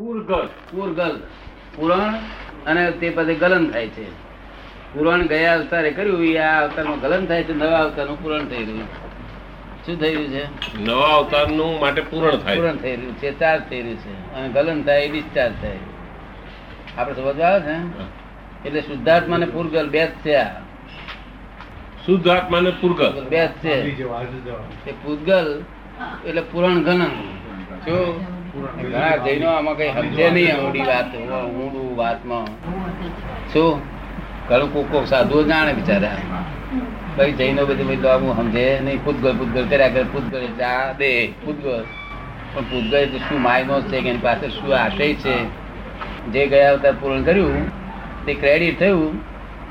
પૂરગલ પૂરગલ પુરાણ અને તે પછી ગલન થાય છે. પુરાણ ગયા અવતારે કર્યું એ આ અવતારમાં ગલન થાય છે નવા અવતારનું પૂરણ થઈ રહ્યું. શું થઈ રહ્યું છે? નવા અવતારનું માટે પૂરણ થાય. પૂરણ થઈ રહ્યું છે ચાર્જ થઈ રહ્યું છે. અને ગલન થાય ડિસ્ચાર્જ થાય. આપણે સમજ આવે છે? એટલે શુદ્ધાત્મા ને પૂરગલ બે જ છે આ. શુદ્ધાત્મા ને પૂરગલ. બે જ છે. તે એટલે પુરણ ગલન. શું? ઘણા જૈનો આમાં કઈ સમજે નહીં ઊંડી વાત ઊંડું વાતમાં. શું? ઘણું કોક કોક સાધુઓ જાણે બિચારા. કઈ જૈનો બધી બધું આવું સમજે નહીં. પૂતગલ પૂતગલ કર્યા કરે પૂતગલ આ દે પૂતગલ. પણ પૂતગલ શું માયનો છે કે એની પાસે શું આશય છે? જે ગયા અવતાર પૂરણ કર્યું તે ક્રેડિટ થયું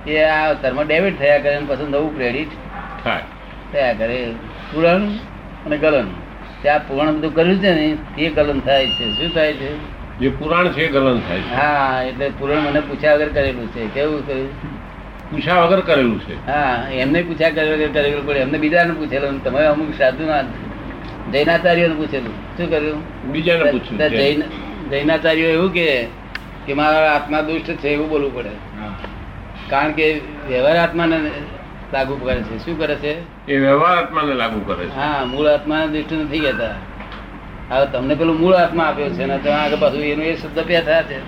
એ આ અવતારમાં ડેબિટ થયા કરે પછી નવું ક્રેડિટ થાય. થયા કરે. પૂરણ અને ગલન. ત્યાં પૂરણ બધું કર્યું છે ને તે ગલન થાય છે. શું થાય છે? જે પુરાણ છે ગલન થાય છે. હા એટલે પુરાણ મને પૂછ્યા વગર કરેલું છે. કેવું કર્યું? પૂછ્યા વગર કરેલું છે. હા એમને પૂછ્યા કર્યા વગર કરેલું પડે એમને બીજાને પૂછેલું તમે અમુક સાધુના જૈનાચાર્યોને પૂછેલું. શું કર્યું? બીજાને પૂછ્યું જૈન જૈનાચાર્યો એવું કે કે મારા આત્મા દુષ્ટ છે એવું બોલવું પડે. કારણ કે વ્યવહાર આત્માને લાગુ કરે છે. શું કરે છે? એ વ્યવહાર આત્માને લાગુ કરે છે. હા મૂળ આત્મા દૃષ્ટિ નથી ગયા હવે તમને પેલું મૂળ આત્મા આપ્યો છે ને તમે આગળ પાછું એનું એ શબ્દ બે થયા છે.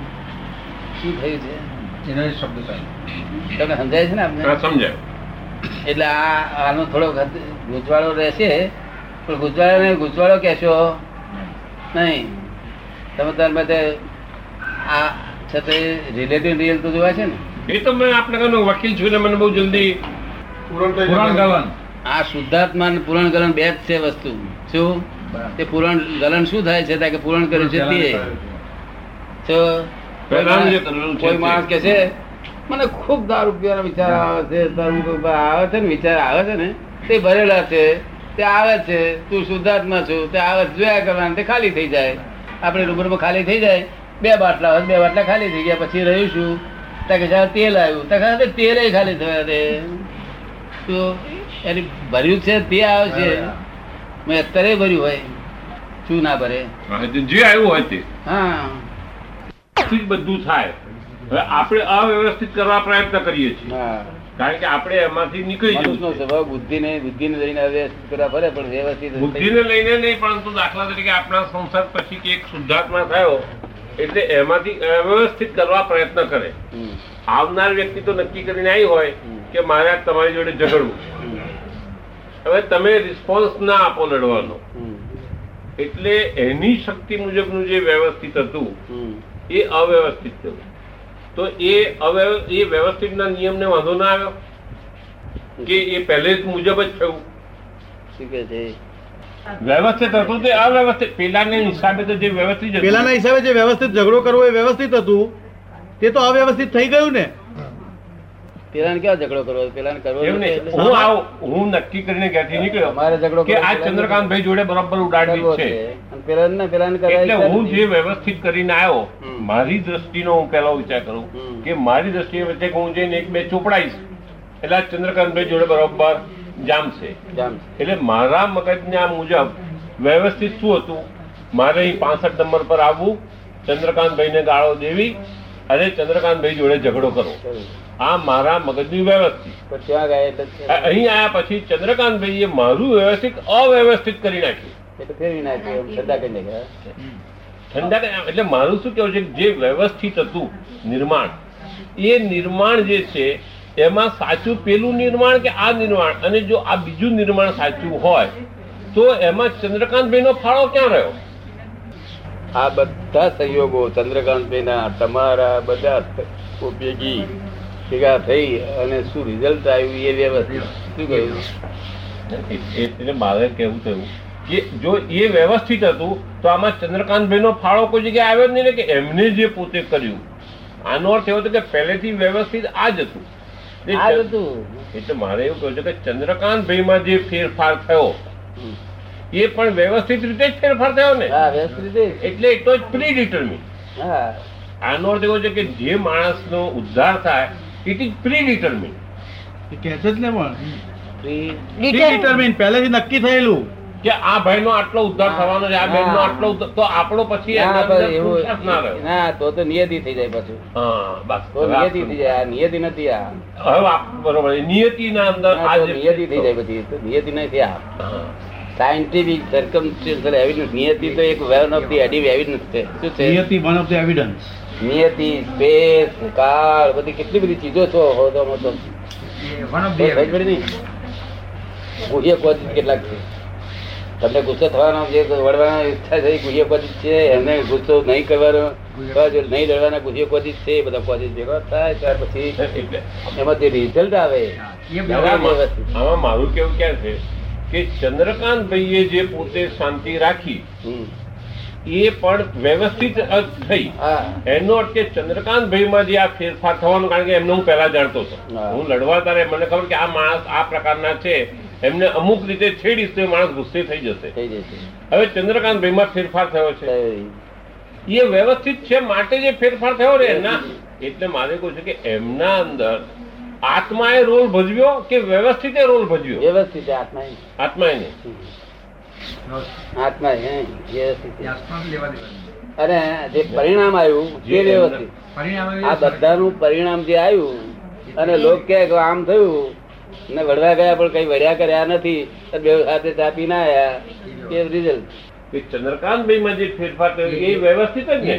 શું થયું છે? એનો એ શબ્દ થાય. તમને સમજાય છે ને આપને? સમજાય. એટલે આ આનો થોડો ગુજવાળો રહેશે. પણ ગુજવાળો ગુજવાળો કહેશો નહીં. તમે તાર બધે આ છતાં રિલેટિવ રિયલ તો જોવા છે ને? એ તો મેં આપણે કહ્યું વકીલ છું ને મને બહુ જલ્દી પુરાણ ગલન. આ શુદ્ધાત્મા અને પુરાણ ગલન બે જ છે વસ્તુ. શું? તે પુરાણ ગલન શું થાય છે? કે પુરાણ કર્યું છે તે. તો પહેલાનું જે કરેલું છે કોઈ માણસ કે છે મને ખૂબ દારૂ પીવાનો વિચાર આવે છે દારૂ આવે છે ને વિચાર આવે છે ને તે ભરેલા છે તે આવે છે તું શુદ્ધાત્મા છું તે આવે જોયા કરવાનું તે ખાલી થઈ જાય. આપણે રૂબરૂમાં ખાલી થઈ જાય બે બાટલા હોય બે બાટલા ખાલી થઈ ગયા પછી રહ્યું શું? તાકે તેલ આવ્યું તાકે તેલ ખાલી થયા એની ભર્યું છે તે આવે છે. મેં અત્યારે ભર્યું હોય. શું ના ભરે? જે આવ્યું હોય તે. હા. થી બધું થાય. હવે આપણે અવ્યવસ્થિત કરવા પ્રયત્ન કરીએ છીએ. કારણ કે આપણે એમાંથી નીકળી જવું સ્વભાવ બુદ્ધિને બુદ્ધિને લઈને વ્યવસ્થિત કરવા ફરે પણ વ્યવસ્થિત બુદ્ધિને લઈને નહીં પરંતુ દાખલા તરીકે આપણા સંસાર પછી કે એક શુદ્ધાત્મા થયો એટલે એમાંથી અવ્યવસ્થિત કરવા પ્રયત્ન કરે. આવનાર વ્યક્તિ તો નક્કી કરીને આવી હોય. કે મારે તમારી જોડે ઝઘડવું હવે તમે રિસ્પોન્સ ના આપો લડવાનો. એટલે એની શક્તિ મુજબનું જે વ્યવસ્થિત હતું એ અવ્યવસ્થિત થયું. તો એ અવ્યવ એ વ્યવસ્થિતના નિયમને વાંધો ના આવ્યો? કે એ પહેલે મુજબ જ થયું? વ્યવસ્થિત હતું તે અવ્યવસ્થિત? પેલાને હિસાબે તો જે વ્યવસ્થિત પેલાના હિસાબે જે વ્યવસ્થિત ઝઘડો કરવો એ વ્યવસ્થિત હતું તે તો અવ્યવસ્થિત થઈ ગયું ને? પેલાને ક્યાં ઝઘડો કરવો કરવો એવું નહીં. એટલે હું આવું હું નક્કી કરીને ઘરેથી નીકળ્યો મારે ઝઘડો કે આ પેલાને ચંદ્રકાંતભાઈ જોડે બરાબર કરવો ઉડાડવી છે. પેલા ને પેલા ને એટલે હું. જે વ્યવસ્થિત કરીને આવ્યો મારી દ્રષ્ટિનો હું પેલો વિચાર કરું કે મારી દ્રષ્ટિએ વચ્ચે હું જઈને એક બે ચોપડાઈશ એટલે આ ચંદ્રકાંતભાઈ જોડે બરાબર જામશે એટલે મારા મગજના મુજબ વ્યવસ્થિત શું હતું? મારે અહીં પાસઠ નંબર પર આવવું ચંદ્રકાંતભાઈને ગાળો દેવી અને ચંદ્રકાંતભાઈ જોડે ઝઘડો કરવો. આ મારા મગજની વ્યવસ્થિત. અહીં આયા પછી ચંદ્રકાંતભાઈએ મારું વ્યવસ્થિત અવ્યવસ્થિત કરી નાખ્યું. ફેરવી નાખ્યું એમ કરી નાખ્યા. ઠંડા કરી- એટલે મારું શું કેવું છે જે વ્યવસ્થિત હતું નિર્માણ એ નિર્માણ જે છે એમાં સાચું પેલું નિર્માણ કે આ નિર્માણ? અને જો આ બીજું નિર્માણ સાચું હોય તો એમાં ચંદ્રકાંતભાઈનો ફાળો ક્યાં રહ્યો? આ બધા સંયોગો ચંદ્રકાંતભાઈના તમારા બધા ભેગી ભેગા થઈ અને શું રિઝલ્ટ આવ્યું એ વ્યવસ્થિત શું કહ્યું? એટલે મારે કેવું થયું કે જો એ વ્યવસ્થિત હતું તો આમાં ચંદ્રકાંતભાઈનો ફાળો કોઈ જગ્યાએ આવ્યો જ નહીં ને કે એમને જે પોતે કર્યું. આનો અર્થ એવો હતો કે પહેલેથી વ્યવસ્થિત આ જ હતું આ જ હતું. એટલે મારે એવું કહ્યું છે કે ચંદ્રકાંતભાઈમાં જે ફેરફાર થયો એ પણ વ્યવસ્થિત રીતે જ ફેરફાર થયો ને. એટલે એટલો જ પ્રી ડિટર્મિન આનો અર્થ એવો છે કે જે માણસનો ઉદ્ધાર થાય ઇટ ઇઝ પ્રી ડિટર્મિન એ કહે છે જ ને પણ. Free- પહેલેથી નક્કી થયેલું. કે આ ભાઈનો આટલો ઉદ્ધાર થવાનો છે આ બેન નો આટલો તો આપણો પછી ના ના ના તો તો નિયતિ થઈ જાય પછી. બસ. તો નિયતિ થઈ જાય. નિયતિ નથી આ. હવે બરોબર નિયતિના ના, અંદર નિયતિ થઈ જાય પછી નિયતિ નથી આ સાયન્ટિફિક સર્કમસ્ટન્શિયલ એવિડન્સ નિયતિ તો એક વેન ઓફ ધી એડિવ એવિડન્સ છે. શું છે? નિયતિ વન ઓફ ધ એવિડન્સ નિયતિ સ્પેસ કાળ બધી કેટલી બધી ચીજો છો હોદોમાં તો? ગુહ્ય કોશિશ કેટલાક છે તમને ગુસ્સો થવાનો જે વળવાનો ઈચ્છા છે ગુહ્ય કોશિશ છે એમને ગુસ્સો નહીં કરવાનો નહીં લડવાના ગુહ્ય કોશિશ છે એ બધા કોશિશ ભેગા થાય ત્યાર પછી એમાં જે રિઝલ્ટ આવે. આમાં મારું કેવું ક્યાં છે કે ચંદ્રકાંત ભાઈએ જે પોતે શાંતિ રાખી હમ. એ પણ વ્યવસ્થિત થઈ. એનો અર્થ કે ચંદ્રકાંત ભાઈમાં જે આ ફેરફાર થવાનું કારણ કે એમને હું પહેલા જાણતો હતો. હું. લડવા તારે મને ખબર કે આ માણસ આ પ્રકારના છે. એમને અમુક રીતે છેડીશ તો માણસ ગુસ્સે થઈ જશે. હવે ચંદ્રકાંત ભાઈમાં ફેરફાર થયો છે. એ વ્યવસ્થિત છે માટે જે ફેરફાર થયો ને એના એટલે મારે કહું છે કે એમના અંદર આત્માએ રોલ ભજવ્યો કે વ્યવસ્થિતે રોલ ભજવ્યો? વ્યવસ્થિત આત્માએ. આત્મા એ. આત્માએ નહીં. આત્મા વ્યવસ્થિત અને જે પરિણામ આવ્યું તે જે વ્યવસ્થિત આ બધાનું પરિણામ જે આવ્યું અને લોક કે આમ થયું ને વડવા ગયા પણ કઈ વડ્યા કર્યા નથી તો બે સાથે ચાપી ના આયા. એ રિઝલ્ટ ચંદ્રકાંત ભાઈ માં જે ફેરફાર થયો એ વ્યવસ્થિત જ ને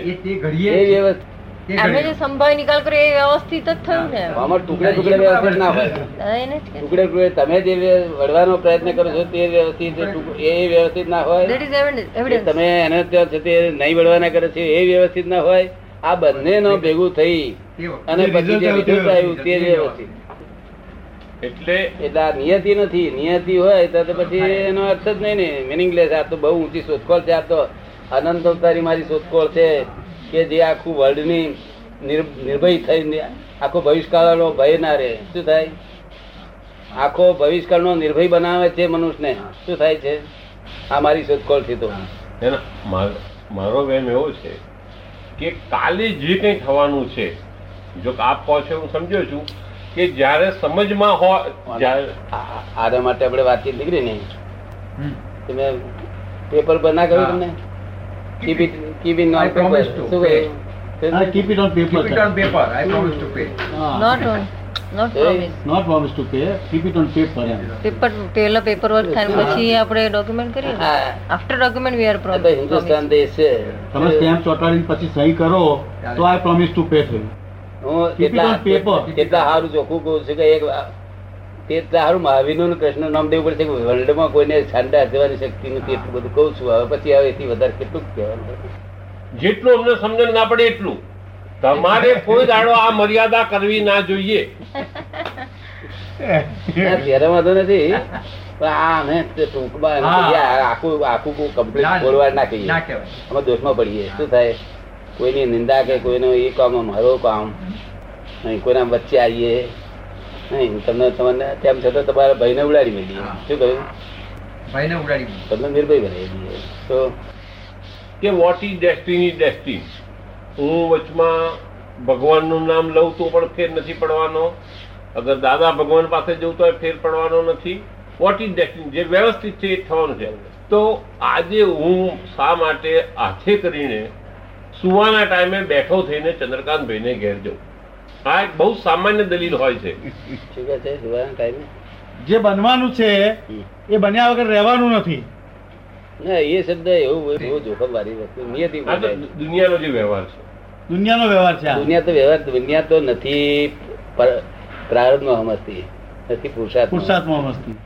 એ વ્યવસ્થિત. તે જે ઘડીએ. નિકાલ કર્યો એ વ્યવસ્થિત જ થયું ને આમાં ટુકડે ટુકડે વ્યવસ્થિત ના હોય. હા, એને જ કે ટુકડે ટુકડે તમે જે વળવાનો પ્રયત્ન કરો છો તે વ્યવસ્થિત એ વ્યવસ્થિત ના હોય. તમે એને ત્યાં છે તે નહીં વળવાના કરે છે એ વ્યવસ્થિત ના હોય આ બંને નો ભેગું થઈ અને પછી જે result આવ્યું તે વ્યવસ્થિત. એટલે એટલે આ નિયતિ નથી. નિયતિ હોય તો તો પછી એનો અર્થ જ નહીં ને. મિનિંગલેસ આ તો બહુ ઊંચી શોધખોળ છે. આ તો અનંત અવતારી મારી શોધખોળ છે. કે જે આખું વર્લ્ડની નિર- નિર્ભય થઈને આખો ભવિષ્યકાળનો ભય ના રહે. શું થાય? આખો ભવિષ્યકાળનો નિર્ભય બનાવે છે મનુષ્યને. શું થાય છે? આ મારી શોધખોળ છે તો. એના મારો મારો વેમ એવો છે કે કાલે જે કંઈ થવાનું છે જો આપ કહો છો હું સમજ્યો છું કે જ્યારે સમજમાં હોય જ્યારે આ- આ- આના માટે આપણે વાતચીત નીકળી નહીં તમે પેપર પર ના કહ્યું હા. I promise to pay. Keep paper it on paper. I promise to pay. Not on, not? Not promise to pay keep it on paper M paper પહેલા પેપર વર્ક થાય પછી આપણે ડોક્યુમેન્ટ કરીએ. After document we are Hindustan દેશ છે. તમે stamp ચોંટાડીને પછી સહી કરો તો આઈ પ્રોમિસ ટુ પે થયું હું Keep it on paper. કેટલા કેટલા સારું ચોખ્ખું કહું છું કે એક તેટલા સારું મહાવીરનું કૃષ્ણ નામ દેવું પડશે કે વર્લ્ડમાં કોઈને છાંડા જવાની શક્તિ નથી એટલું બધું કહું છું. હવે પછી આવે એથી વધારે કેટલું કહેવાનું. જેટલું અમને સમજણ ના પડે એટલું. તમારે કોઈ દાડો આ મર્યાદા કરવી ના જોઈએ. ત્યારે વાંધો નથી. પણ આ અમે ટૂંકમાં આખું આખું કમ્પ્લીટ બોલવા ના કહીએ. ના અમે દોષમાં પડીએ. શું થાય? કોઈની નિંદા કે કોઈનો એ કામ મારો કામ. કોઈના વચ્ચે આવીએ. નહીં તમને તમને તેમ છતાં તમારા ભાઈને ઉડાડી મળીએ હા. શું કહ્યું? ભાઈને ઉડાડી દીધો. તમને નિર્ભય બનાવી દઈએ તો કે વોટ ઇઝ ડેસ્ટિની ડેસ્ટિન હું વચમાં ભગવાનનું નામ લઉં તો પણ ફેર નથી પડવાનો. અગર દાદા ભગવાન પાસે જવું તો ફેર પડવાનો નથી. વોટ ઇઝ ડેસ્ટિન જે વ્યવસ્થિત છે એ થવાનું છે. તો આજે હું શા માટે હાથે કરીને સુવાના ટાઈમે બેઠો થઈને ચંદ્રકાંતભાઈને ઘેર જઉં? આ એક બહુ સામાન્ય દલીલ હોય છે. શું કહે છે સુવાના ટાઈમે. જે બનવાનું છે એ બન્યા વગર રહેવાનું નથી. ના એ શબ્દ એવું બહુ જોખમ વાળી વસ્તુ નિયતિ આ તો દુનિયાનો જે વ્યવહાર છે. દુનિયાનો વ્યવહાર છે દુનિયા તો વ્યવહાર દુનિયા તો નથી પ્રારંભમાં સમજતી. નથી પુરુષાર્થ પુરુષાર્થમાં હમસતી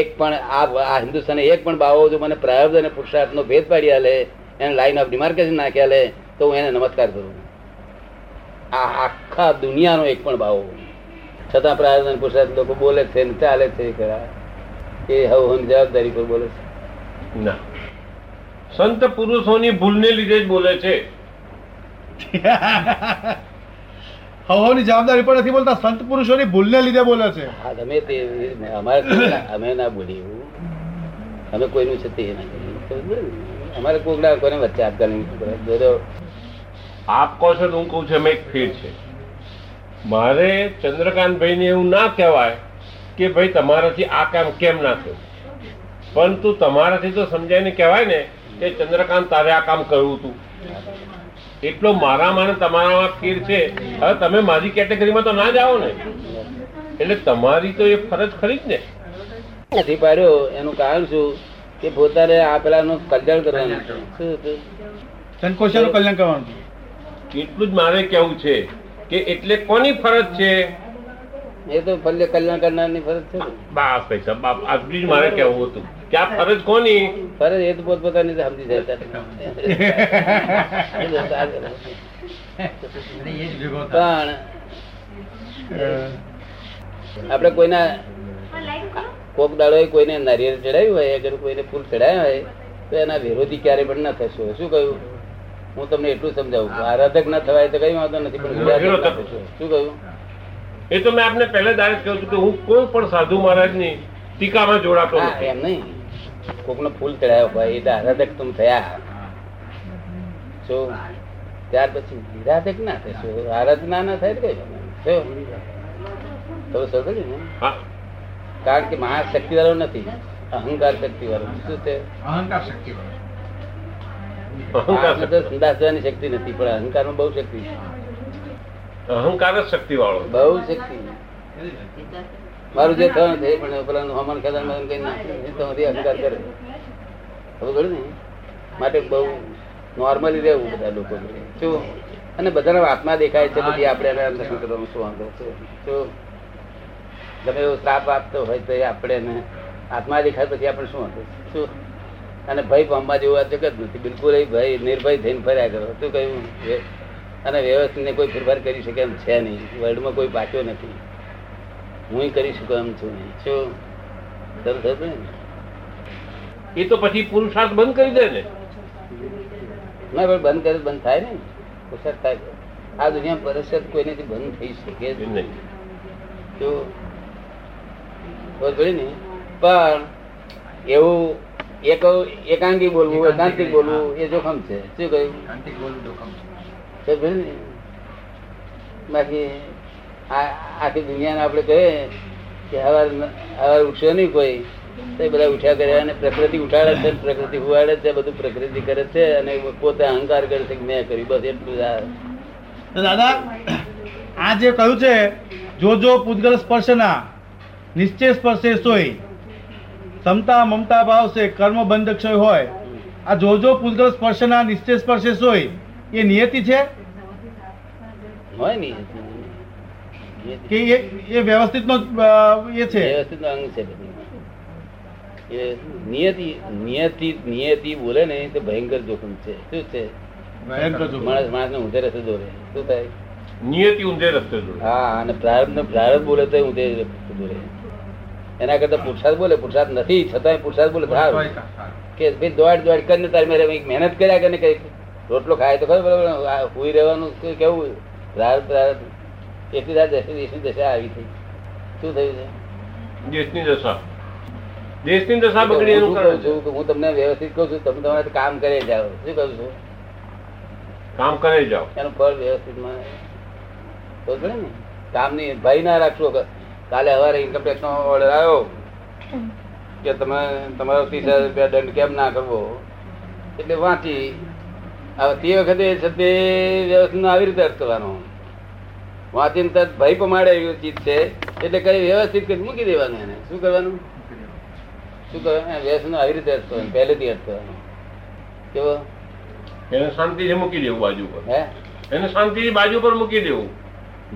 એક પણ આ આ હિન્દુસ્તાને એક પણ બાવો જો મને પ્રારબ્ધ અને પુરુષાર્થનો ભેદ પાડી આલે એને લાઈન ઓફ ડિમાર્કેશન નાખ્યા લે તો હું એને નમસ્કાર કરું. આ આખા દુનિયાનો એક પણ ભાવ છતાં પ્રારબ્ધ અને પુરુષાર્થ લોકો બોલે છે ને ચાલે છે ખરા. એ હવની જવાબદારી પર બોલે છે. ના. સંત પુરુષોની ભૂલને લીધે જ બોલે છે. હવાની જવાબદારી પણ નથી બોલતા સંત પુરુષોની ભૂલને લીધે બોલે છે. હા તમે તે અમારે અમે ના બોલીએ અમે કોઈનું છે તે ના કરીએ. અમારે કોકડા કોઈને વચ્ચે આપતા આપ કહો છો તો હું કહું છું અમે એક ફેર છે. મારે ચંદ્રકાંતભાઈને એવું ના કહેવાય કે ભાઈ તમારાથી આ કામ કેમ ના થયું. પરંતુ તમારાથી તો સમજાય ને કહેવાય ને કે ચંદ્રકાંત તારે આ કામ કરવું હતું. એટલો મારામાં ને તમારામાં ફેર છે. હવે તમે મારી કેટેગરીમાં તો ના જાઓ ને. એટલે તમારી તો એ ફરજ ખરી જ ને. નથી પાડ્યો એનું કારણ શું? કે પોતાને આ પેલાનું કલ્યાણ કરવાનું. શું? સંકોચાનું કલ્યાણ કરવાનું. એટલું જ મારે કેવું છે કે એટલે કોની ફરજ છે? એ તો ભલે કલ્યાણ કરનારની ફરજ છે. બાપ ભાઈ સાહેબ બાપ આટલું જ મારે કેવું હતું કે આ ફરજ કોની? ફરજ એ તો પોત પોતાની સમજી જાય પણ આપણે કોઈના કોક દાડો કોઈને નારિયેળ ચડાવ્યું હોય અગર કોઈને ફૂલ ચડાવ્યા હોય તો એના વિરોધી ક્યારે પણ ના થશે. શું કહ્યું? હું તમને એટલું સમજાવું આરાધક ના થવાય તો કઈ વાંધો નથી પણ ના. શું કહ્યું? એ તો મેં આપને પહેલા જ કહ્યું કે હું કોઈ પણ સાધુ મહારાજની ટીકામાં જોડાતો એમ નહીં. કોકનો ફૂલ ચડાયો હોય એ તો આરાધક તમે થયા. છો ત્યાર પછી વિરાધક ના થશો. આરાધના ના થાય તો કઈ તમે સમજો ને? કારણ કે મહાશક્તિ વાળો નથી અહંકાર શક્તિ વાળો શું છે? અહંકાર શક્તિ વાળો. અહંકાર આમાં તો જવાની શક્તિ નથી પણ અહંકારમાં બહુ શક્તિ અહંકાર જ શક્તિ વાળો બહુ શક્તિ મારું જે થયું છે પણ પેલાનું હમણ ખેદાન મદન કઈ નાખે. તો હજી અહંકાર કરે. ખબર ને? માટે બહુ નોર્મલી રહેવું બધા લોકો શું અને બધાના આત્મા દેખાય છે બધી આપણે એને દર્શન કરવાનું શું વાંધો? શું ગમે એવો શ્રાપ આપતો હોય તો એ આપણે આત્મા દેખાય પછી આપણે શું વાંધો? શું અને ભય પામવા જેવું આ જગત નથી. બિલકુલ એ ભય નિર્ભય થઈને ફર્યા કરો. શું કહ્યું? અને વ્યવસ્થિત ને કોઈ ફેરફાર કરી શકે એમ છે નહીં. વર્લ્ડમાં કોઈ પાક્યો નથી. હું કરી શકું એમ છું નહીં. શું? સરસ ને? એ તો પછી પુરુષાર્થ બંધ કરી દે ને. ના પણ બંધ કરે બંધ થાય ને. પુરુષાર્થ થાય આ દુનિયા પરસત કોઈનેથી બંધ થઈ શકે જ નહીં. તો ને? પણ એવું એકાંગી બોલવું એકાંતિક બોલવું એ જોખમ છે. શું કહ્યું? જોખમ બાકી આ આખી દુનિયાને આપણે કહીએ કે હવાર હવાર ઉઠ્યો નહીં કોઈ તો એ બધા ઉઠ્યા કર્યા અને પ્રકૃતિ ઉઠાડે છે પ્રકૃતિ ઉવાડે છે બધું પ્રકૃતિ કરે છે અને પોતે અહંકાર કરે છે કે મેં કર્યું બસ એટલું જ દાદા આ જે કહ્યું છે જો જો પૂતગલ સ્પર્શના નિશ્ચય સ્પર્શે સોય. સમતા મમતા ભાવ છે કર્મ બંધ ક્ષય હોય. આ જોજો જો સ્પર્શના નિશ્ચય સ્પર્શે સોય. એ નિયતિ છે? હોય ને કે એ એ વ્યવસ્થિતનો એ છે? વ્યવસ્થિત અંગ છે એ નિયતિ નિયતિ નિયતિ બોલે ને તો ભયંકર જોખમ છે. શું છે? ભયંકર જોખમ. માણસ માણસને ઊંધે રસ્તે દોરે. શું થાય? નિયતિ ઊંધે રસ્તે દોરે. હા અને પ્રારબ્ધ ને પ્રારબ્ધ બોલે તો ઊંધે રસ્તે દોરે. એના કરતા પુરસાદ બોલે પુરસાદ નથી છતાંય પુરસાદ બોલે. તોય કા- ભાઈ દોડ દોડ કરીને તારે મેરે મહેનત કર્યા કે કઈ રોટલો ખાય તો ખબર બરાબર હુઈ રહેવાનું કેવું રાત રાત એટલી રાત દશી દેશની દશા આવી થઈ. શું થયું છે? દેશની દશા. દેશની દશા બગડી હું એનું કરું છું હું તમને વ્યવસ્થિત કહું છું તમે તમારે કામ કરે જાઓ. શું કહું છું? કામ કરે જાઓ. એનું ફળ વ્યવસ્થિત પડે ને? કામની ભય ના રાખશો. કાલે સવારે ઇન્કમ ટેક્સ નો ઓર્ડર આવ્યો. કે તમે તમારો ત્રીસ હજાર રૂપિયા દંડ કેમ ના કરવો? એટલે વાંચી. હવે તે વખતે છે તે વ્યવસ્થિત આવી રીતે અર્થ કરવાનો. વાંચીને તરત ભય પમાડે એવી ચીજ છે. એટલે કઈ વ્યવસ્થિત કરી મૂકી દેવાનું એને. શું કરવાનું? શું કરવાનું? વ્યવસ્થિત આવી રીતે અર્થ કરવાનું. પહેલેથી અર્થ કરવાનો. કેવો? એને શાંતિથી મૂકી દેવું બાજુ પર હે? એને શાંતિથી બાજુ પર મૂકી દેવું.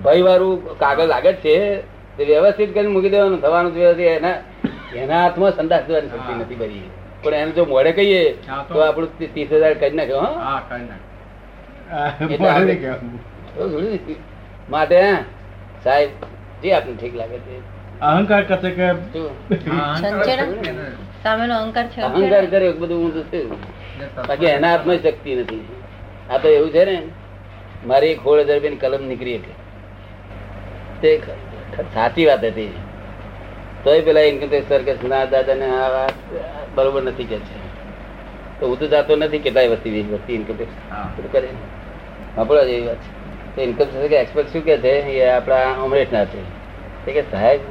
ભય વાળું કાગળ લાગે છે. તે વ્યવસ્થિત કરીને મૂકી દેવાનું થવાનું જ વ્યવસ્થિત. એના એના હાથમાં સંદાસ દેવાની શક્તિ નથી ભરી પણ એને જો મોડે કહીએ તો- તો આપણું ત્રીસ હજાર કરી નાખ્યો હા. હા તો. માટે સાહેબ જે આપણને ઠીક લાગે છે અહંકાર કરશે કે? હા? અહંકાર કર્યો બધું ઊંધું થયું બાકી એના હાથમાં શક્તિ નથી. આ તો એવું છે ને મારી એક સોળ હજાર રૂપિયાની કલમ નીકળી એટલે તે સાચી વાત હતી. તોય પેલા ઇન્કમ ટેક્સ સર કે ના દાદા ને આ વાત બરોબર નથી કે છે. તો હું તો જાતો નથી કેટલાય વસ્તી વસ્તી ઇન્કમ ટેક્સ હા. કરે. વાપરવા જેવી વાત છે. તો ઇન્કમ ટેક્સ કે એક્સપર્ટ શું કે છે? એ આપણા અમરેશના છે. તે કે સાહેબ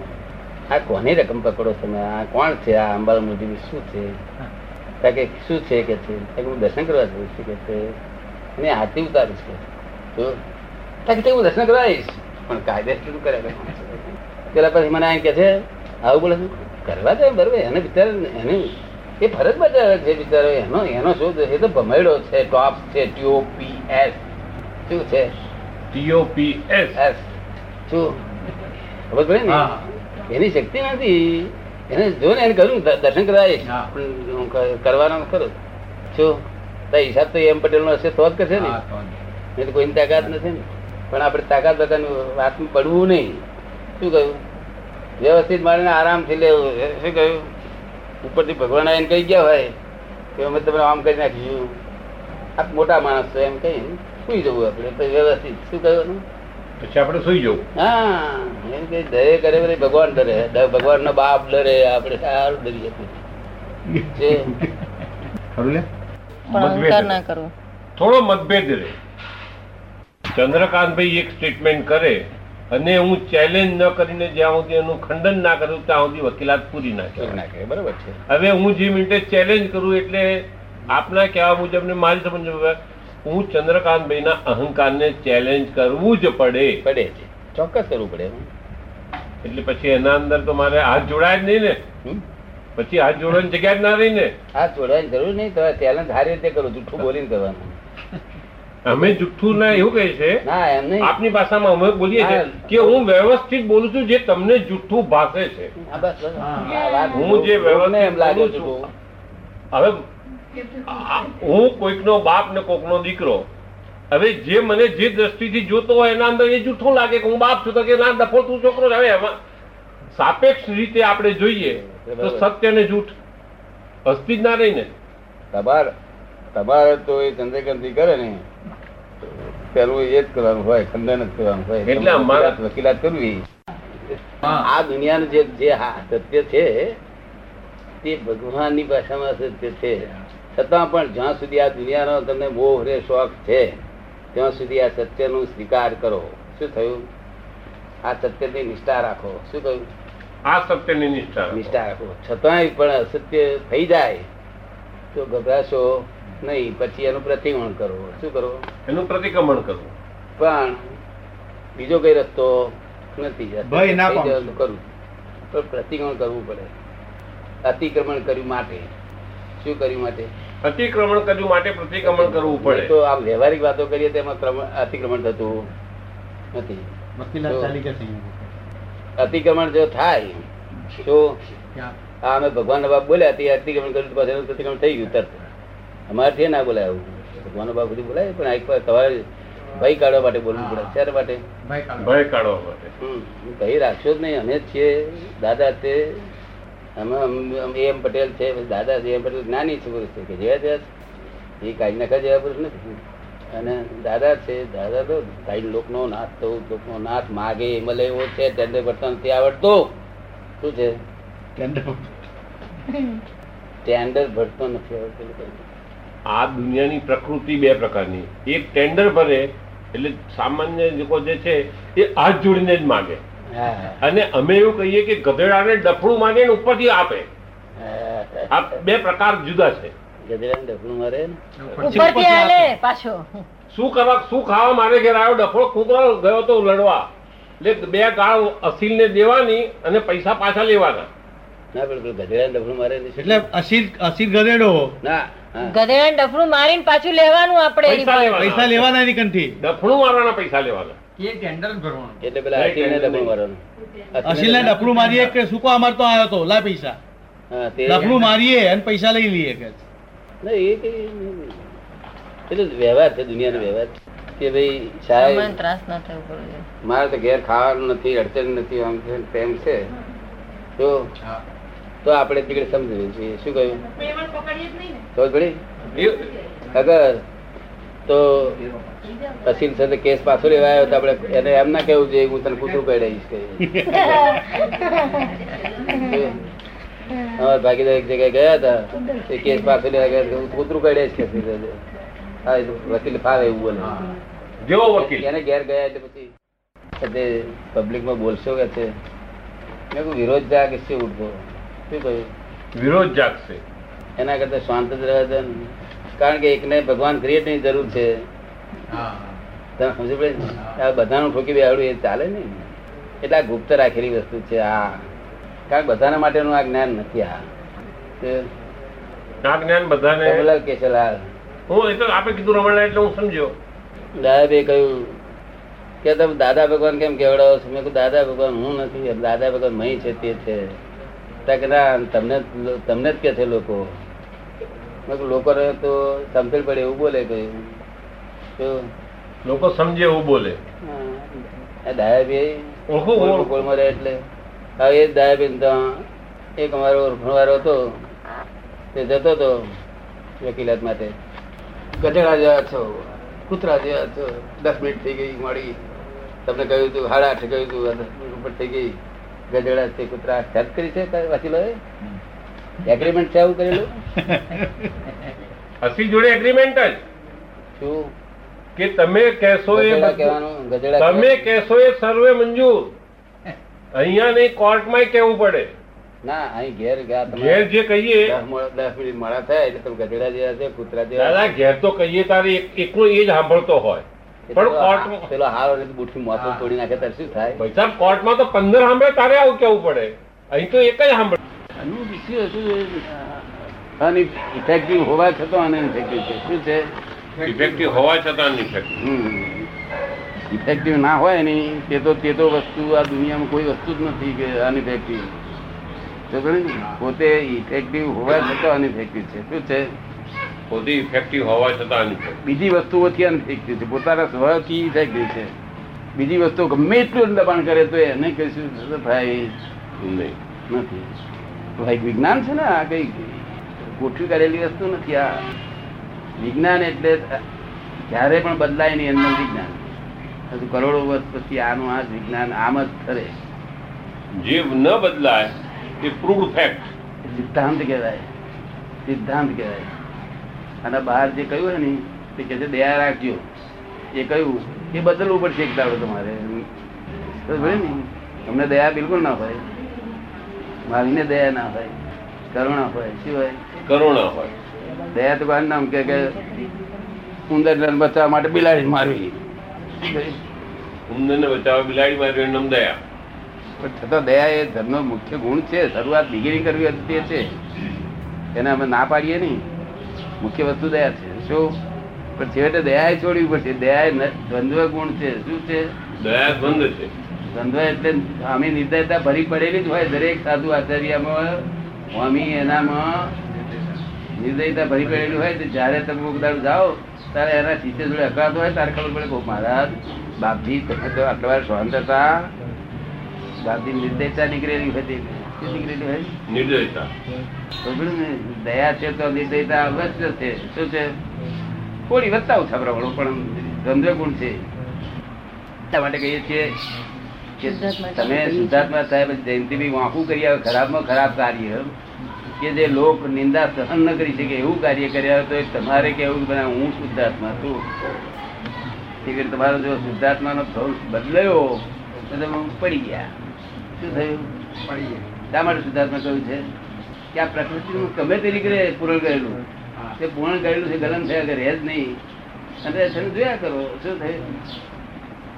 આ કોની રકમ પકડો તમે? આ કોણ છે? આ અંબાલ મોદી શું છે? કે શું છે કે છે? કે હું દર્શન કરવા જઉં છું કે છે. અને આરતી ઉતારીશ કે. જો કે હું દર્શન કરવા આવીશ. પણ કાયદેસર શું કરે પેલા પછી મને એમ કે છે આવું બોલે કરવા જાય બરોબર એને બિચાર એને એ ફરજ બજાવે છે બિચારો એનો એનો શું છે? એ તો ભમેડો છે ટોપ છે ટીઓપીએસ શું છે? ટીઓપીએસ એસ શું? ખબર પડે ને? એની શક્તિ નથી. એને જો ને એને કર્યું દર્શન કરાય કરવાનો ખરો. શું? તો હિસાબ તો એમ પટેલ નો હશે તો જ કરશે ને. તો કોઈની તાકાત નથી ને. પણ આપણે તાકાત બતાની વાતમાં પડવું નહીં. શું કહ્યું? વ્યવસ્થિત મારીને આરામથી લેવું. શું કહ્યું? ઉપરથી ભગવાન આવીને કહી ગયા હોય કે અમે તમને આમ કરી નાખીશું. આ મોટા માણસ છે એમ કહી સુઈ જવું આપણે વ્યવસ્થિત. શું કહ્યું પછી આપણે સુઈ જવું. હા એમ કે દરે કરે વળી ભગવાન ડરે. ભગવાન ભગવાનનો બાપ ડરે આપણે સારું ડરી જતું છે થોડો મતભેદ રહે. ચંદ્રકાંતભાઈ એક સ્ટેટમેન્ટ કરે અને હું ચેલેન્જ ન કરીને જ્યાં સુધી એનું ખંડન ના કરું ત્યાં સુધી વકીલાત પૂરી નાખે બરાબર છે. હવે હું જે મિનિટે ચેલેન્જ કરું એટલે આપના કહેવા મુજબ ને મારી સમજ હું ચંદ્રકાંતભાઈના અહંકારને ચેલેન્જ કરવું જ પડે. પડે છે. ચોક્કસ કરવું પડે. એટલે પછી એના અંદર તો મારે હાથ જોડાય જ નહીં ને. પછી હાથ જોડવાની જગ્યા જ ના રહી ને. હાથ જોડવાની જરૂર નહીં તો ચેલેન્જ સારી રીતે કરું જૂઠું બોલીને કરવાનું. અમે જુઠ્ઠું ના એવું કહે છે ના આપની ભાષામાં અમે બોલીએ છીએ કે હું વ્યવસ્થિત બોલું છું જે તમને જુઠ્ઠું ભાષે છે. હા, જે વ્યવસ્થિત બોલું છું, હવે હું કોઈકનો બાપ ને કોઈકનો દીકરો. હવે જે મને જે દ્રષ્ટિથી જોતો હોય એના અંદર એ જૂઠું લાગે કે હું બાપ છું તો કે ના ડફો તું છોકરો હવે એમાં સાપેક્ષ રીતે આપણે જોઈએ તો સત્ય ને જૂઠ અસ્તિ જ ના. રહી ને તમારે તમારે તો એ ચંદ્રકાંતિ કરે ને. પેલું એ જ કરવાનું હોય ખંડન જ કરવાનું હોય. એટલે અમારા- વકીલાત- વકીલાત કરવી. આ દુનિયાનું જે જે સત્ય છે તે ભગવાનની ભાષામાં સત્ય છે. છતાં પણ જ્યાં સુધી આ દુનિયાનો તમને મોહ રે શોખ છે ત્યાં સુધી આ સત્યનો સ્વીકાર કરો. શું થયું? આ સત્યની નિષ્ઠા રાખો. શું કહ્યું આ સત્યની નિષ્ઠા નિષ્ઠા રાખો. છતાંય પણ અસત્ય થઈ જાય. તો ગભરાશો. નહીં પછી એનું પ્રતિક્રમણ કરવું. શું કરવું? એનું પ્રતિક્રમણ કરવું. પણ બીજો કઈ રસ્તો નથી કરવું પણ પ્રતિક્રમણ કરવું પડે. અતિક્રમણ કર્યું માટે. શું કર્યું માટે? અતિક્રમણ કર્યું માટે પ્રતિક્રમણ કરવું પડે. તો આ વ્યવહારિક વાતો કરીએ તેમાં ક્રમ- અતિક્રમણ થતું નથી. અતિક્રમણ જો થાય તો આ અમે ભગવાન બાપ બોલ્યા તે અતિક્રમણ કર્યું તો પાછું પ્રતિક્રમણ થઈ ગયું તરત. અમારે ના બોલાય આવું. ભગવાન બાપ બધું બોલાય પણ એક વાર તમારે ભય કાઢવા માટે બોલવું પડે. શેના માટે. ભય કાઢવા માટે. ભય રાખશો જ નહીં. અમે જ છીએ. દાદા છે. અમે એમ પટેલ છે. દાદા છે એમ પટેલ. જ્ઞાની છે પુરુષ છે કે જેવા તેવા. એ કાઢી નાખા જેવા પુરુષ નથી. અને દાદા છે. દાદા તો કાંઈ લોકનો નાથ તો લોકનો નાથ માગે. એ મળે એવો છે. ટેન્ડર ભરતા નથી આવડતો. શું છે? ટેન્ડર ભરતો નથી આવડતો. આ દુનિયાની પ્રકૃતિ બે પ્રકારની. એક ટેન્ડર ભરે એટલે સામાન્ય લોકો જે છે એ હાથ જોડીને જ માગે. અને અમે એવું કહીએ કે ગધેડાને ડફડું માગે ને ઉપરથી આપે. આ બે પ્રકાર જુદા છે. ગધેડાને ડફલું મારે ઉપરથી આલે પાછો. શું કરવા શું ખાવા મારે ઘેર આવ્યો? ડફડો કૂતરો ગયો તો લડવા. એટલે બે ગાળ અસીલને દેવાની અને પૈસા પાછા લેવાના. ના પણ મારે એટલે અસીર અસીર ગધેડો? ના હા. ગધેડાને મારીને પાછું લેવાનું આપણે પૈસા લેવાના. એની કંઠી? ડફણું મારવાના પૈસા લેવાના. એ ટેન્ડર ભરવાનું. એટલે પેલા અસીલને ટેન્ડર મારવાનું. અસીલને ડફલું મારીએ કે શું અમાર તો આવ્યો તો લા પૈસા. હા, મારીએ અને પૈસા લઈ લઈએ કે. નહીં, એ કઈ એટલે વ્યવહાર છે દુનિયાનો વ્યવહાર કે ભાઈ સાહેબ ત્રાસ ના મારે તો ઘેર ખાવાનું નથી અડચણ નથી આમ છે તેમ છે. તો. તો આપણે તીકડે સમજવું જોઈએ શું કહ્યું? તો પડી? અગર તો અસીલ સાથે કેસ પાછો લેવા આવ્યો તો આપણે એને એમ ના કેવું જોઈએ હું તને કૂતરું કઢાવીશ કે અમારા ભાગીદાર એક જગ્યાએ ગયા હતા. એ કેસ પાછો લેવા ગયા હું કૂતરું કઢાવીશ કે હા વકીલ ફાવે એવું બોલે. જેવો વકીલ. એને ઘેર ગયા એટલે પછી પબ્લિકમાં બોલશો કે છે? મેં વિરોધ જાગ છે ઉઠતો શું કહ્યું? વિરોધ જાગશે. એના કરતા શાંત જ રહેવા દે કારણ કે એકને ભગવાન ક્રિએટની જરૂર છે. તમે સમજ પડે આ બધાનું ઠોકી બેહાડું એ ચાલે ને એટલે આ ગુપ્ત રાખેલી વસ્તુ છે આ. કારણ કે બધાના માટેનું આ જ્ઞાન નથી આ. આ જ્ઞાન બધાને કમલા કેશલાલ. હું એ તો આપણે કીધું રમણ એટલે હું સમજ્યો. દાદાભાઈ કહ્યું કે તમે દાદા ભગવાન કેમ કેવડાવો છો? મેં કહ્યું દાદા ભગવાન હું નથી દાદા ભગવાન મહી છે તે છે. તમને તમને જ કે છે લોકો. લોકો તો સમજણ પડે એવું બોલે કહ્યું તો લોકો સમજે એવું બોલે. આ દાદાભાઈ ઓળખું એટલે. હવે એ દાદાભાઈ ત્યાં એક અમારો ઓળખણવાળો હતો તે જતો હતો વકીલાત માટે. ગધેડા જેવા છો કૂતરા જેવા છો દસ મિનિટ થઈ ગઈ મળી તમને કહ્યું હતું સાડા આઠે કહ્યું હતું થઈ ગઈ. ગધેડા તે કૂતરા ખેત કરી છે વકીલો એગ્રીમેન્ટ છે આવું કરેલું? હસી જોડે એગ્રીમેન્ટ જ. શું? કે તમે કહેશો એ કહેવાનું ગધેડા તમે? કહેશો એ સર્વે મંજૂર. અહીંયા નહીં કોર્ટમાં કેવું પડે. ના અહીં ઘેર ગયા ઘેર જે કહીએ. દસ મિનિટ મળા થાય એટલે તમે ગજડા જેવા છે કૂતરા જેવા ઘેર તો કહીએ તારે એકલો એ જ સાંભળતો હોય. પેલો હારો બુઠી મોતો તોડી નાખે ત્યારે શું થાય. ભાઈ સાહેબ કોર્ટમાં તો પંદર સાંભળે તારે આવું કેવું પડે? અહીં તો એક જ સાંભળે. આનું વિષય શું અને ઇફેક્ટિવ હોવા છતાં અનઇફેક્ટિવ છે. શું છે? ઇફેક્ટિવ હોવા છતાં ઇફેક્ટિવ ઇફેક્ટિવ ના હોય ને તે તો તે તો વસ્તુ આ દુનિયામાં કોઈ વસ્તુ જ નથી કે અનઇફેક્ટિવ પોતે ઇફેક્ટિવ હોવા છતાં અનઇફેક્ટિવ છે. શું છે? પોતે ઇફેક્ટિવ હોવા છતાં બીજી વસ્તુઓથી અનઇફેક્ટિવ છે. પોતાના સ્વભાવથી ઇફેક્ટિવ છે બીજી વસ્તુ ગમે એટલું દબાણ કરે તો એને કશું થાય નહીં. નથી. વિજ્ઞાન છે ને આ કઈ ગોઠવી કરેલી વસ્તુ નથી. આ વિજ્ઞાન એટલે ક્યારે પણ બદલાય નહીં એમનું વિજ્ઞાન. હજુ કરોડો વર્ષ પછી આનું આ વિજ્ઞાન આમ જ ખરે જે ન બદલાય એ પ્રૂવડ ફેક્ટ સિદ્ધાંત કહેવાય. સિદ્ધાંત કહેવાય. અને બહાર જે કહ્યું હોય ને તે કે છે દયા રાખજો. એ કહ્યું એ બદલવું પડશે એક દાડો તમારે. ને તમને દયા બિલકુલ ના હોય. મારીને દયા ના હોય કરુણા હોય શું હોય? કરુણા હોય. દયા તો કોણ નામ કે ઉંદર ને બચાવવા માટે બિલાડી મારવી. ઉંદરને બચાવવા બિલાડી મારવી નામ દયા. પણ છતાં દયા એ ધર્મનો મુખ્ય ગુણ છે. શરૂઆત બિગીની કરવી હતી તે છે. એને અમે ના પાડીએ નહીં. મુખ્ય વસ્તુ દયા છે. શું? પણ છેવટે દયા છોડવી પડશે. દયા દ્વંદ્વ ગુણ છે. શું છે? દયા દ્વંદ છે. દ્વંદ્વ એટલે સ્વામી નિર્દયતા ભરી પડેલી જ હોય દરેક સાધુ આચાર્યમાં સ્વામી એનામાં નિર્દયતા ભરી પડેલી હોય તો જ્યારે તમે કોક જાઓ ત્યારે એના શિષ્ય જોડે અકળાતો હોય ત્યારે ખબર પડે કે મહારાજ બાપજી તમે તો આટલા વાર શાંત હતા બાપજી નિર્દયતા નીકળેલી હતી નિર્દયતા. દયા છે તો નિર્દયતા અવશ્ય છે. શું છે? થોડી વધતા ઓછા પ્રમાણ પણ દ્વંદ્વ ગુણ છે. એટલા માટે કહીએ છીએ કે તમે શુદ્ધાત્મા સાહેબ જયંતિભાઈ વાંકું કરી આવે ખરાબમાં ખરાબ કાર્ય. કે જે લોક નિંદા સહન ન કરી શકે એવું કાર્ય કર્યા તો તમારે કેવું કે હું શુદ્ધાત્મા છું? એ તમારો જો શુદ્ધાત્માનો ભાવ બદલાયો તો તમે પડી ગયા. શું થયું? પડી જાય શા માટે શુદ્ધાત્મા કહ્યું છે? કે આ પ્રકૃતિનું ગમે તે રીતે પૂરણ કરેલું તે પૂર્ણ કરેલું છે ગલન થયા કરે જ નહીં. અને તમે જોયા કરો શું થયું?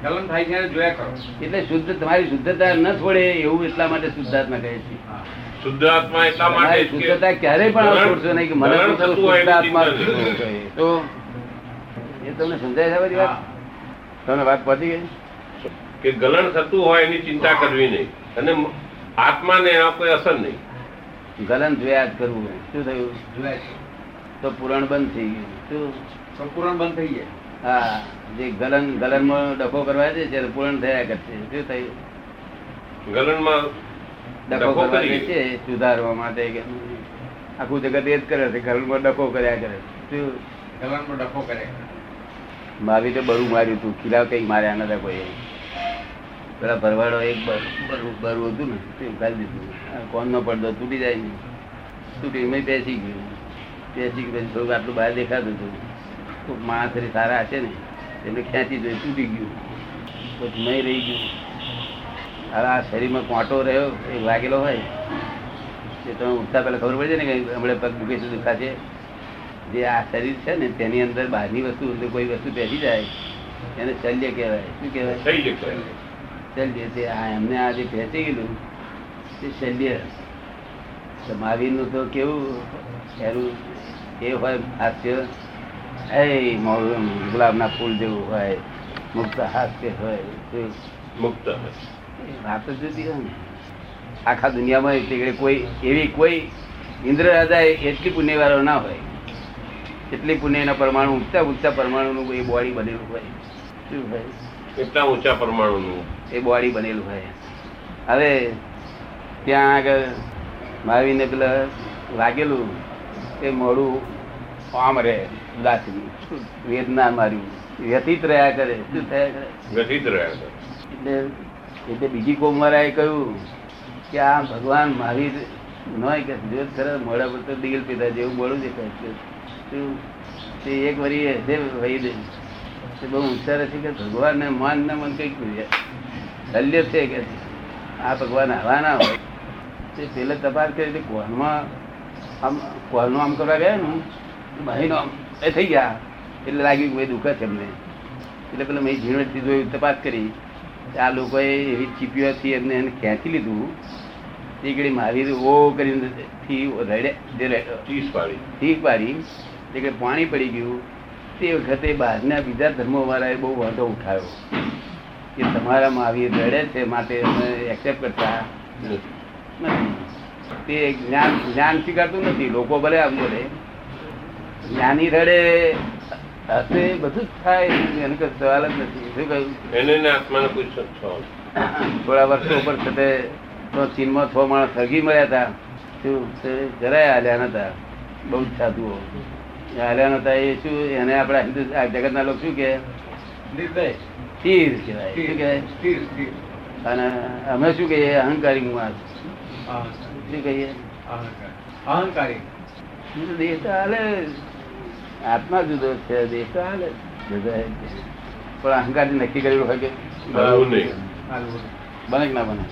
ગલન થાય ત્યારે જોયા કરો. એટલે શુદ્ધ તમારી શુદ્ધતા ન છોડે એવું એટલા માટે શુદ્ધાત્મા કહે છે. શુદ્ધાત્મા એટલા માટે શુદ્ધતા ક્યારેય પણ છોડશો નહીં કે મને ગલન પોતાનું થતું હોય શુદ્ધ એની આત્મા ચિંતા છું. નથી. કહે. તો? એ તમને સમજાય છે બધી વાત? તમને વાત પહોંચી ગઈ? કે ગલન થતું હોય એની ચિંતા કરવી નહીં. અને આત્માને એના કોઈ અસર નહીં. ગલન જોયા જ કરવું. શું થયું? જોયા તો પુરાણ બંધ થઈ ગયું. શું? સંપૂર્ણ બંધ થઈ ગયા હા જે ગલન ગલનમાં ડખો કરવા છે ત્યારે પૂર્ણ થયા કરશે શું થયું? ગલનમાં ડખો ડખો કરવા છે સુધારવા માટે કે આખું જગત એ જ કરે છે ગલનમાં ડખો કર્યા કરે શું? ગલનમાં ડખો કરે. મારી તો બરું માર્યું તું. ખીલાવ કઈ માર્યા નતા કોઈ પેલા ભરવાડો એક બર- બરું બરું હતું ને, તે ઉકાળી દીધું. કોનનો પડદો તૂટી જાય ને. તૂટી બેસી ગયું. બેસી ગયું થોડુંક આટલું બહાર દેખાતું હતું. ખૂબ માણસ સારા હશે ને એમને ખેંચી જોઈ તૂટી ગયું. પછી નહીં રહી ગયું. હવે આ શરીરમાં કોંટો રહ્યો, એ લાગેલો હોય. એ તમે ઉઠતા પહેલાં ખબર પડે છે ને કે હમણાં પગ દુખે છે દુખાશે જે આ શરીર છે ને, તેની અંદર બહારની વસ્તુ કોઈ વસ્તુ બેસી જાય. એને શલ્ય કહેવાય. શું કહેવાય. શલ્ય તે આ એમને આજે બેસી ગયેલું તે શલ્ય તો મહાવીરનું તો કેવું એનું એ હોય હાસ્ય. એ ગુલાબના ફૂલ જેવું હોય મુક્ત હાસ્ય હોય મુક્ત વાત જુદી હોય ને. આખા દુનિયામાં એટલે કોઈ એવી કોઈ ઇન્દ્ર રાજા એટલી પુણ્યવાળો ના હોય. એટલી પુણ્યના પરમાણુ ઊંચા ઊંચા પરમાણુનું એ બોડી બનેલું હોય. શું હોય? એટલા ઊંચા પરમાણુનું? એ બોડી બનેલું હોય. હવે ત્યાં આગળ મહાવીરને પેલા લાગેલું એ મોડું આમ રહે ઉદાસી વેદના માર્યું વ્યતીત રહ્યા કરે. શું થયા કરે? વ્યથિત રહ્યા કરે. એટલે એટલે બીજી કોમવારાએ કહ્યું કે આ ભગવાન મહાવીર નોય કે જો ખરા મોડા પર તો દિલ પીધા જેવું મોડું દેખાય છે તે એક વરી હશે વહી દે. તે બહુ ઉચ્ચાર છે કે ભગવાનને માન ને મન કંઈક શલ્ય છે કે આ ભગવાન આવા ના હોય. તે પેલે તપાસ કરી તે કોનમાં આમ કોલનું આમ કરવા ગયા ને મહિનો આમ એ થઈ ગયા. એટલે લાગ્યું કે ભાઈ દુઃખ છે એમને એટલે પેલા મેં ઝીણવટથી જોયું તપાસ કરી. આ લોકોએ એવી ચીપીઓથી એમને એને ખેંચી લીધું. તે ઘડી મારી ઓ કરીને થી રડે રડ્યો પાડી. ઠીક પાડી. તે ઘડી પાણી પડી ગયું. તે વખતે બહારના બીજા ધર્મો વાળાએ બહુ વાંધો ઉઠાવ્યો. કે તમારામાં આવી રડે છે માટે અમે એક્સેપ્ટ કરતા નથી. તે જ્ઞાન જ્ઞાન સ્વીકારતું નથી. લોકો ભલે આમ બોલે. જ્ઞાની રડે હશે બધું જ થાય. એને કઈ સવાલ જ નથી. શું કહ્યું? એને આત્માને પૂછો થોડા વર્ષો ઉપર છતે તો ચીનમાં છ માણસ સળગી મળ્યા હતા. શું? જરાય હાલ્યા નતા. બહુ જ સાધુઓ. હાલ્યા નતા. એ શું? એને આપણા હિન્દુ જગતના લોકો શું કે? નિર્દય સ્થિર કહેવાય. શું કહેવાય? સ્થિર સ્થિર. અને અમે શું કહીએ? અહંકારી માણસ શું કહીએ? અહંકાર. અહંકારી. એ તો દેશ તો હાલે. આત્મા જુદો છે દેશ તો હાલે. પણ અહંકાર નક્કી કરેલું હોય કે બને કે ના બને?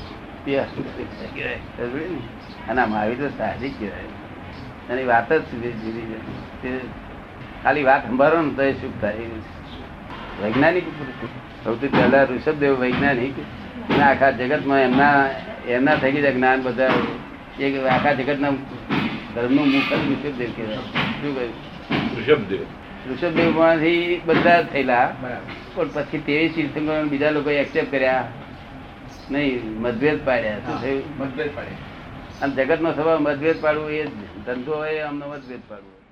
અને આ મહાવીર તો સાહજિક કહેવાય. એની વાત જ જુદી જુદી ખાલી વાત સંભાળો ને તો એ સુખ થાય? વૈજ્ઞાનિક પુરુષ. સૌથી પહેલા ઋષભદેવ વૈજ્ઞાનિક આખા જગતમાં એમના એમના થઈ ગયા જ્ઞાન બધા એક આખા જગતના ધર્મનું મુખ જ ઋષભદેવ કહેવાય. શું કહ્યું? ઋષભદેવ. ઋષભદેવમાંથી બધા થયેલા બરાબર. પણ પછી તેવી તીર્થંકર બીજા લોકોએ એક્સેપ્ટ કર્યા. નહીં મતભેદ પાડ્યા. શું થયું? મતભેદ પાડ્યા. અને જગતનો સ્વભાવ મતભેદ પાડવું એ જ ધંધો હોય આમનો મતભેદ પાડવું.